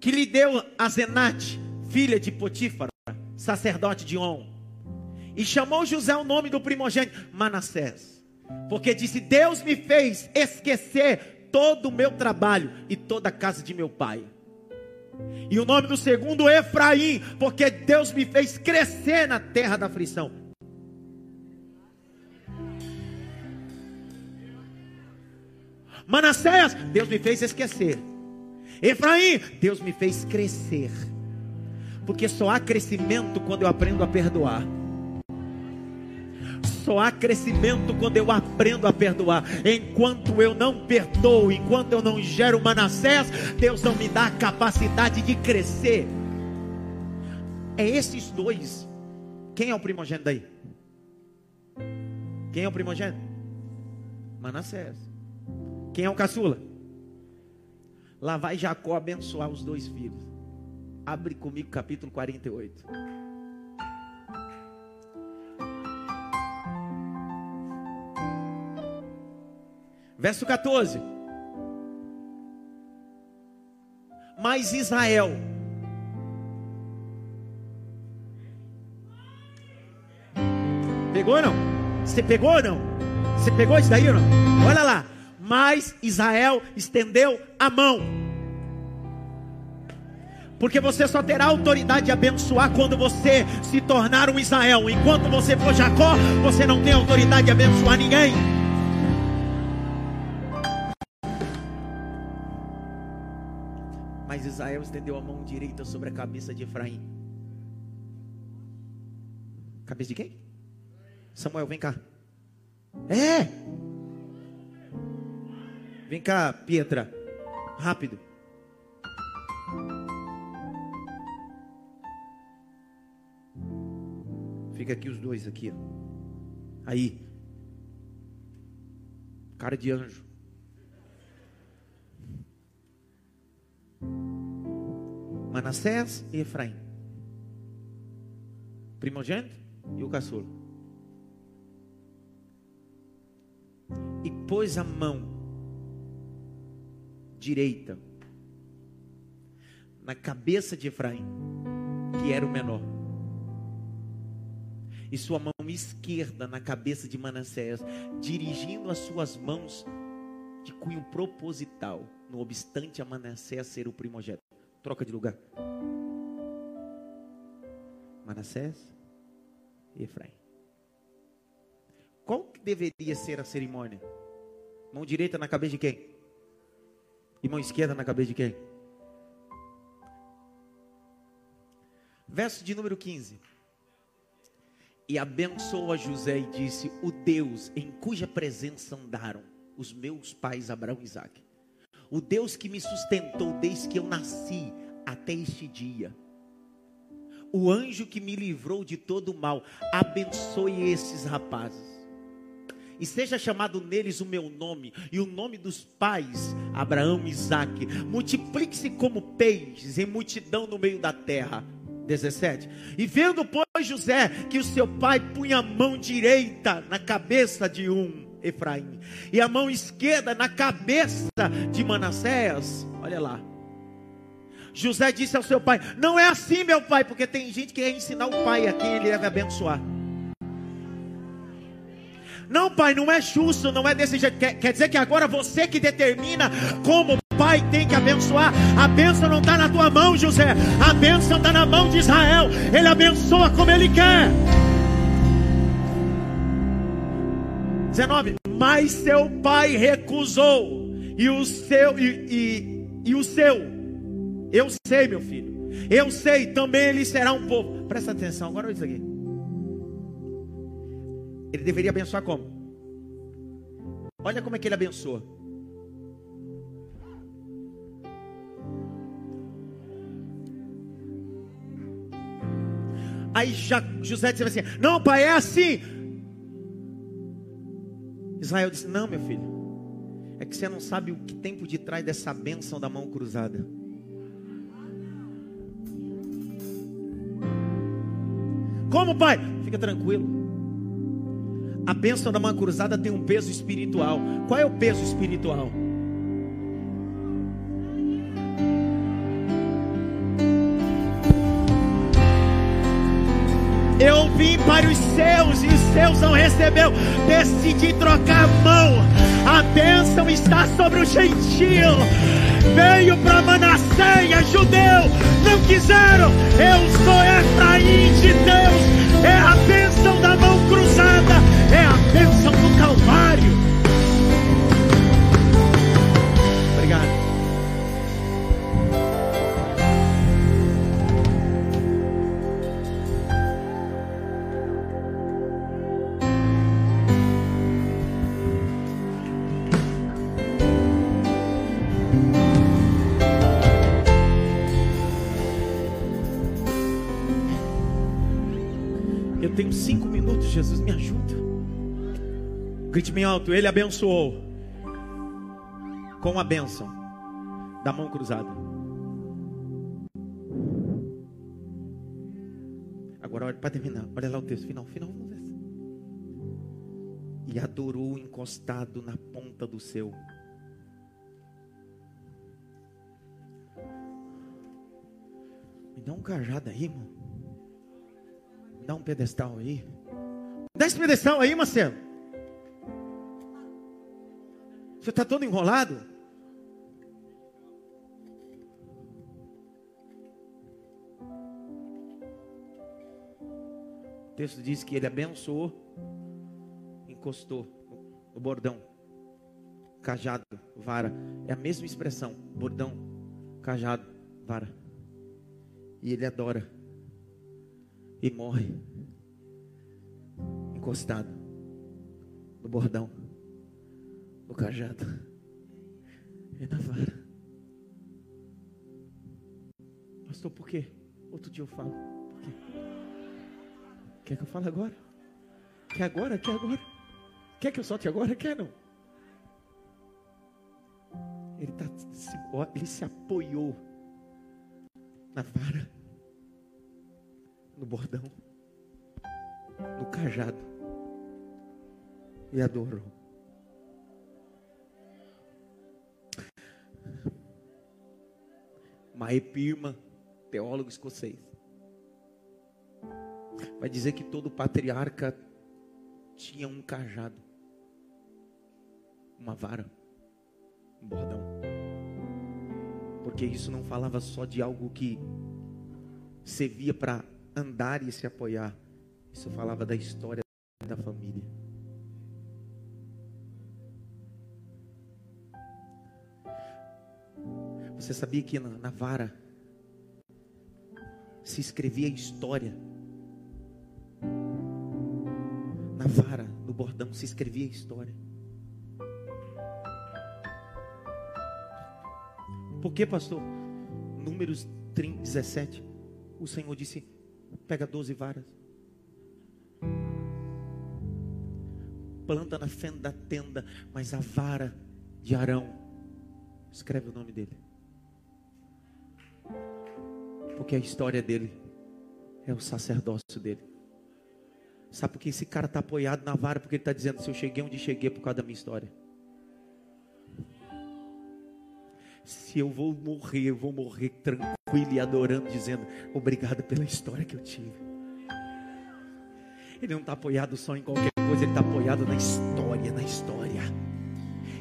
Que lhe deu a Zenate, filha de Potífara, sacerdote de On e chamou José o nome do primogênito, Manassés. Porque disse: Deus me fez esquecer todo o meu trabalho e toda a casa de meu pai. E o nome do segundo, Efraim, porque Deus me fez crescer na terra da aflição. Manassés, Deus me fez esquecer. Efraim, Deus me fez crescer. Porque só há crescimento quando eu aprendo a perdoar só há crescimento quando eu aprendo a perdoar. Enquanto eu não perdoo, enquanto eu não gero Manassés, Deus não me dá a capacidade de crescer. É esses dois. Quem é o primogênito daí? Quem é o primogênito? Manassés. Quem é o caçula? Lá vai Jacó abençoar os dois filhos. Abre comigo capítulo 48. Verso 14. Mas Israel. Pegou ou não? Você pegou ou não? Você pegou isso daí ou não? Olha lá. Mas Israel estendeu a mão. Porque você só terá autoridade de abençoar quando você se tornar um Israel. Enquanto você for Jacó, você não tem autoridade de abençoar ninguém. Israel estendeu a mão direita sobre a cabeça de Efraim. Cabeça de quem? Samuel, vem cá. É! Vem cá, Pietra. Rápido. Fica aqui os dois aqui. Ó. Aí. Cara de anjo. Manassés e Efraim. Primogênito e o caçula. E pôs a mão direita na cabeça de Efraim que era o menor. E sua mão esquerda na cabeça de Manassés, dirigindo as suas mãos de cunho proposital, no obstante a Manassés ser o primogênito. Troca de lugar. Manassés e Efraim. Qual que deveria ser a cerimônia? Mão direita na cabeça de quem? E mão esquerda na cabeça de quem? Verso de número 15. E abençoou a José e disse: O Deus em cuja presença andaram os meus pais Abraão e Isaac, o Deus que me sustentou desde que eu nasci até este dia, o anjo que me livrou de todo o mal, abençoe esses rapazes e seja chamado neles o meu nome e o nome dos pais, Abraão e Isaac. Multiplique-se como peixes em multidão no meio da terra. 17. E vendo, pois, José, que o seu pai punha a mão direita na cabeça de um Efraim e a mão esquerda na cabeça de Manassés, olha lá. José disse ao seu pai: Não é assim, meu pai, porque tem gente que quer ensinar o pai a quem ele deve abençoar. Não, pai, não é justo, não é desse jeito. Quer, quer dizer que agora você que determina como o pai tem que abençoar. A bênção não está na tua mão, José. A bênção está na mão de Israel. Ele abençoa como ele quer. 19. Mas seu pai recusou. E o seu, e, e, e o seu, eu sei, meu filho. Eu sei, também ele será um povo. Presta atenção, agora olha isso aqui. Ele deveria abençoar como? Olha como é que ele abençoa. Aí já, José disse assim: Não, pai, é assim. Israel disse: Não, meu filho. É que você não sabe o que tem por detrás dessa bênção da mão cruzada. Como, pai? Fica tranquilo. A bênção da mão cruzada tem um peso espiritual. Qual é o peso espiritual? Eu vim para os seus e os seus não recebeu. Decidi trocar a mão. A bênção está sobre o gentil. Veio para Manassés, judeu. Não quiseram. Eu sou Efraim de Deus. É a bênção da mão cruzada é a bênção do Calvário. Jesus, me ajuda. Grite bem alto, ele abençoou com a bênção da mão cruzada. Agora olha para terminar, olha lá o texto final, final, E adorou encostado na ponta do seu. Me dá um cajado aí, irmão. Me dá um pedestal aí. Dá pedestal aí, Marcelo. Você está todo enrolado? O texto diz que ele abençoou, encostou no bordão, cajado, vara. É a mesma expressão: bordão, cajado, vara. E ele adora e morre encostado no bordão o cajado e na vara. Pastor, por quê? Outro dia eu falo. Por quê? Quer que eu fale agora? Quer agora? Quer agora? Quer que eu solte agora? Quer não? Ele, tá, ele se apoiou na vara, no bordão, no cajado e adorou. Mae Pirma, teólogo escocês. vai dizer que todo patriarca tinha um cajado, uma vara, um bordão. Porque isso não falava só de algo que servia para andar e se apoiar. Isso falava da história da família. Você sabia que na, na vara se escrevia história? Na vara, no bordão, se escrevia história. Por que, pastor? Números 30, 17. O Senhor disse: pega 12 varas. Planta na fenda da tenda, mas a vara de Arão, escreve o nome dele. Porque a história dele é o sacerdócio dele. Sabe por que esse cara está apoiado na vara? Porque ele está dizendo: se eu cheguei onde cheguei é por causa da minha história. Se eu vou morrer, eu vou morrer tranquilo e adorando, dizendo: obrigado pela história que eu tive. Ele não está apoiado só em qualquer coisa, ele está apoiado na história, na história.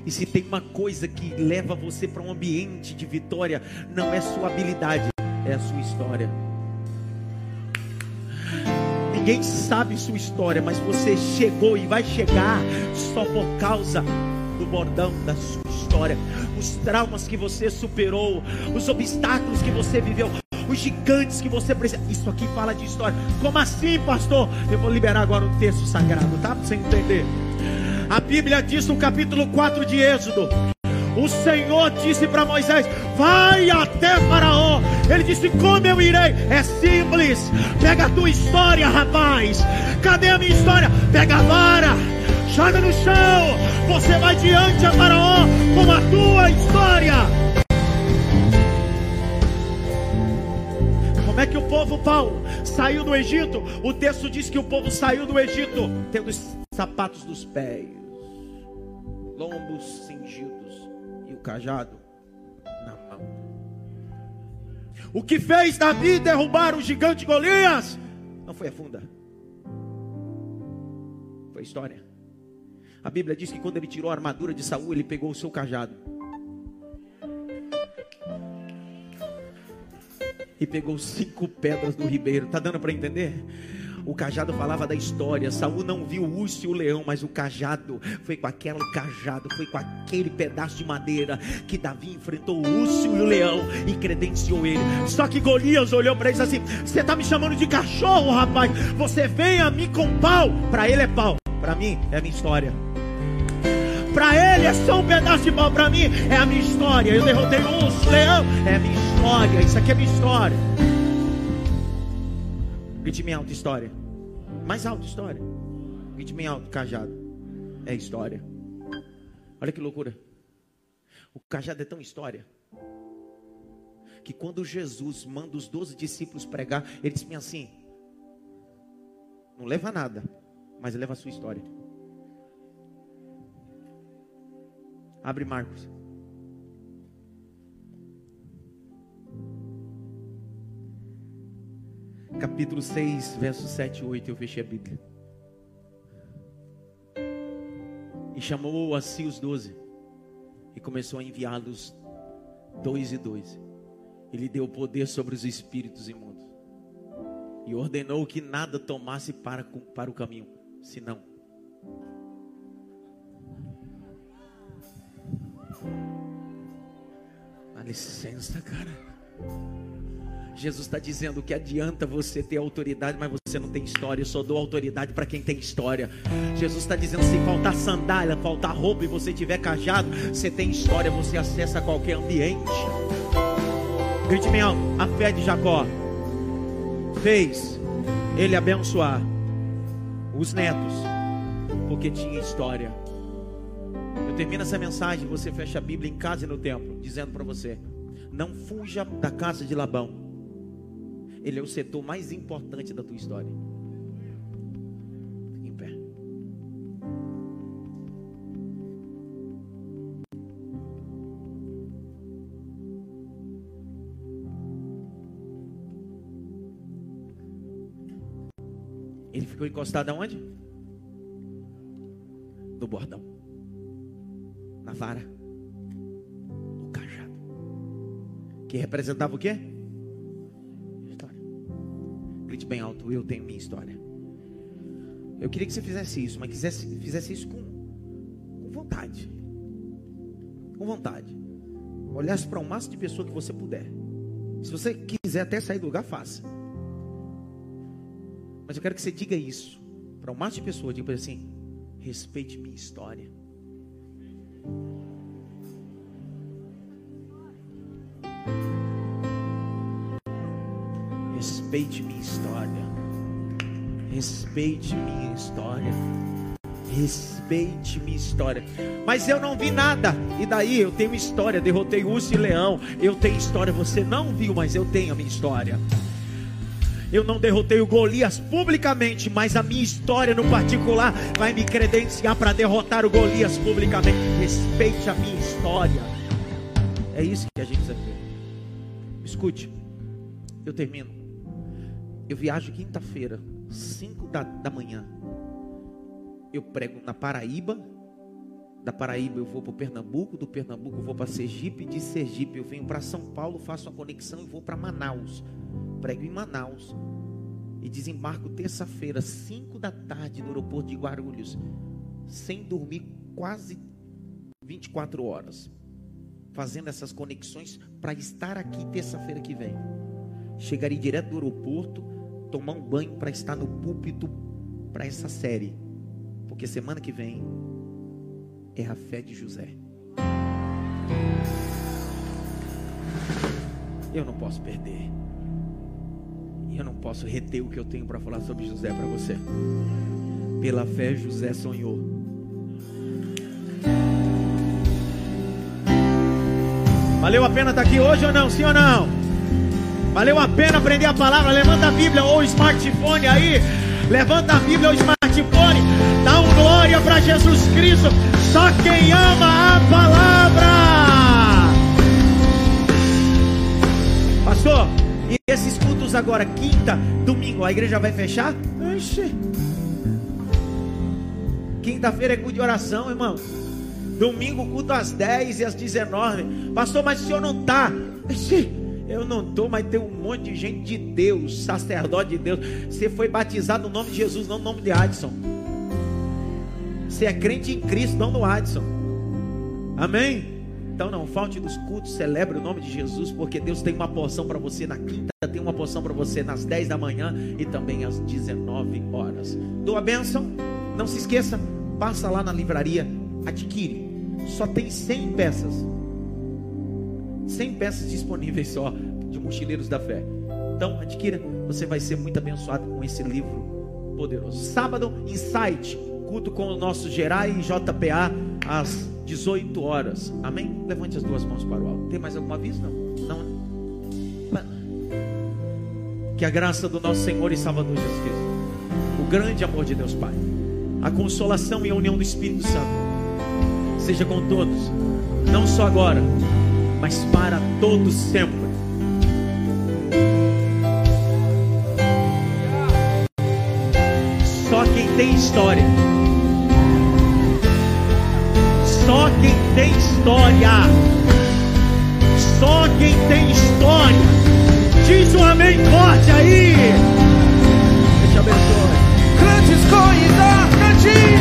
E se tem uma coisa que leva você para um ambiente de vitória, não é sua habilidade, é a sua história. Ninguém sabe sua história, mas você chegou e vai chegar só por causa do bordão da sua história. Os traumas que você superou, os obstáculos que você viveu, os gigantes que você precisa. Isso aqui fala de história. Como assim, pastor? Eu vou liberar agora um texto sagrado, tá? Para você entender. A Bíblia diz no capítulo 4 de Êxodo: o Senhor disse para Moisés: Vai até Faraó. Ele disse: Como eu irei? É simples. Pega a tua história, rapaz. Cadê a minha história? Pega a vara, joga no chão. Você vai diante a Faraó com a tua história. Como é que o povo, Paulo, saiu do Egito? O texto diz que o povo saiu do Egito tendo os sapatos dos pés, lombos cingidos cajado na mão. O que fez Davi derrubar o gigante Golias não foi a funda, foi a história. A Bíblia diz que quando ele tirou a armadura de Saul, ele pegou o seu cajado. E pegou cinco pedras do ribeiro. Tá dando para entender? O cajado falava da história. Saul não viu o urso e o leão, mas o cajado foi com aquele cajado, foi com aquele pedaço de madeira que Davi enfrentou o urso e o leão e credenciou ele. Só que Golias olhou para ele assim: Você está me chamando de cachorro, rapaz? Você vem a mim com pau. Para ele é pau, para mim é minha história. Para ele é só um pedaço de pau, para mim é a minha história. Eu derrotei o urso, leão, é minha história. Isso aqui é minha história. Grite bem alto, história. Mais alto, história. Grite bem alto, cajado. É história. Olha que loucura. O cajado é tão história. Que quando Jesus manda os doze discípulos pregar, ele diz assim: Não leva nada, mas leva a sua história. Abre Marcos. Capítulo 6, versos 7 e 8, eu fechei a Bíblia. E chamou a si os doze, e começou a enviá-los dois e dois. Ele deu poder sobre os espíritos imundos, e ordenou que nada tomasse para, para o caminho, senão. Dá licença, cara. Jesus está dizendo que adianta você ter autoridade, mas você não tem história. Eu só dou autoridade para quem tem história. Jesus está dizendo: se faltar sandália, faltar roupa e você tiver cajado, você tem história, você acessa qualquer ambiente. Grite bem a fé de Jacó fez ele abençoar os netos, porque tinha história. Eu termino essa mensagem, você fecha a Bíblia em casa e no templo, dizendo para você: não fuja da casa de Labão. Ele é o setor mais importante da tua história. Em pé. Ele ficou encostado aonde? No bordão. Na vara. No cajado. Que representava o quê? Grite bem alto, eu tenho minha história. Eu queria que você fizesse isso, mas quisesse, fizesse isso com, com vontade. Com vontade. Olhasse para o máximo de pessoa que você puder. Se você quiser até sair do lugar, faça. Mas eu quero que você diga isso para o máximo de pessoas. Diga assim: respeite minha história. Respeite minha história. Respeite minha história. Respeite minha história. Mas eu não vi nada. E daí eu tenho história. Derrotei urso e leão. Eu tenho história. Você não viu, mas eu tenho a minha história. Eu não derrotei o Golias publicamente, mas a minha história no particular vai me credenciar para derrotar o Golias publicamente. Respeite a minha história. É isso que a gente precisa ver. Escute, eu termino. Eu viajo quinta-feira, 5 da, da manhã. Eu prego na Paraíba. Da Paraíba eu vou para Pernambuco, do Pernambuco eu vou para Sergipe, de Sergipe eu venho para São Paulo, faço uma conexão e vou para Manaus prego em Manaus e desembarco terça-feira, 5 da tarde, no aeroporto de Guarulhos, sem dormir quase 24 horas, fazendo essas conexões para estar aqui terça-feira que vem. Chegarei direto do aeroporto, tomar um banho para estar no púlpito para essa série, porque semana que vem é a fé de José. Eu não posso perder. Eu não posso reter o que eu tenho para falar sobre José para você. Pela fé, José sonhou. Valeu a pena estar tá aqui hoje ou não? Sim ou não? Valeu a pena aprender a palavra? Levanta a Bíblia ou o smartphone aí. Levanta a Bíblia ou o smartphone. Dá um glória para Jesus Cristo. Só quem ama a palavra. Pastor, e esses cultos agora, quinta, domingo, a igreja vai fechar? Ixi. Quinta-feira é culto de oração, irmão. Domingo, culto às 10 e às 19. Pastor, mas o senhor não está? Eu não estou, mas tem um monte de gente de Deus, sacerdote de Deus. Você foi batizado no nome de Jesus, não no nome de Adson. Você é crente em Cristo, não no Adson. Amém? Então não falte dos cultos, celebre o nome de Jesus, porque Deus tem uma porção para você na quinta, tem uma porção para você nas 10 da manhã e também às 19 horas. Dou a bênção, não se esqueça, passa lá na livraria, adquire. Só tem 100 peças. 100 peças disponíveis só de Mochileiros da Fé. Então, adquira, você vai ser muito abençoado com esse livro poderoso. Sábado, Insight, culto com o nosso Gerai JPA às 18 horas. Amém? Levante as duas mãos para o alto. Tem mais algum aviso? Não? Não. Que a graça do nosso Senhor e Salvador Jesus Cristo, o grande amor de Deus Pai, a consolação e a união do Espírito Santo, seja com todos, não só agora, mas para todo sempre. Só quem tem história. Só quem tem história. Só quem tem história. Diz um amém forte aí. Deus te abençoe. Grandes coisas, cantinho.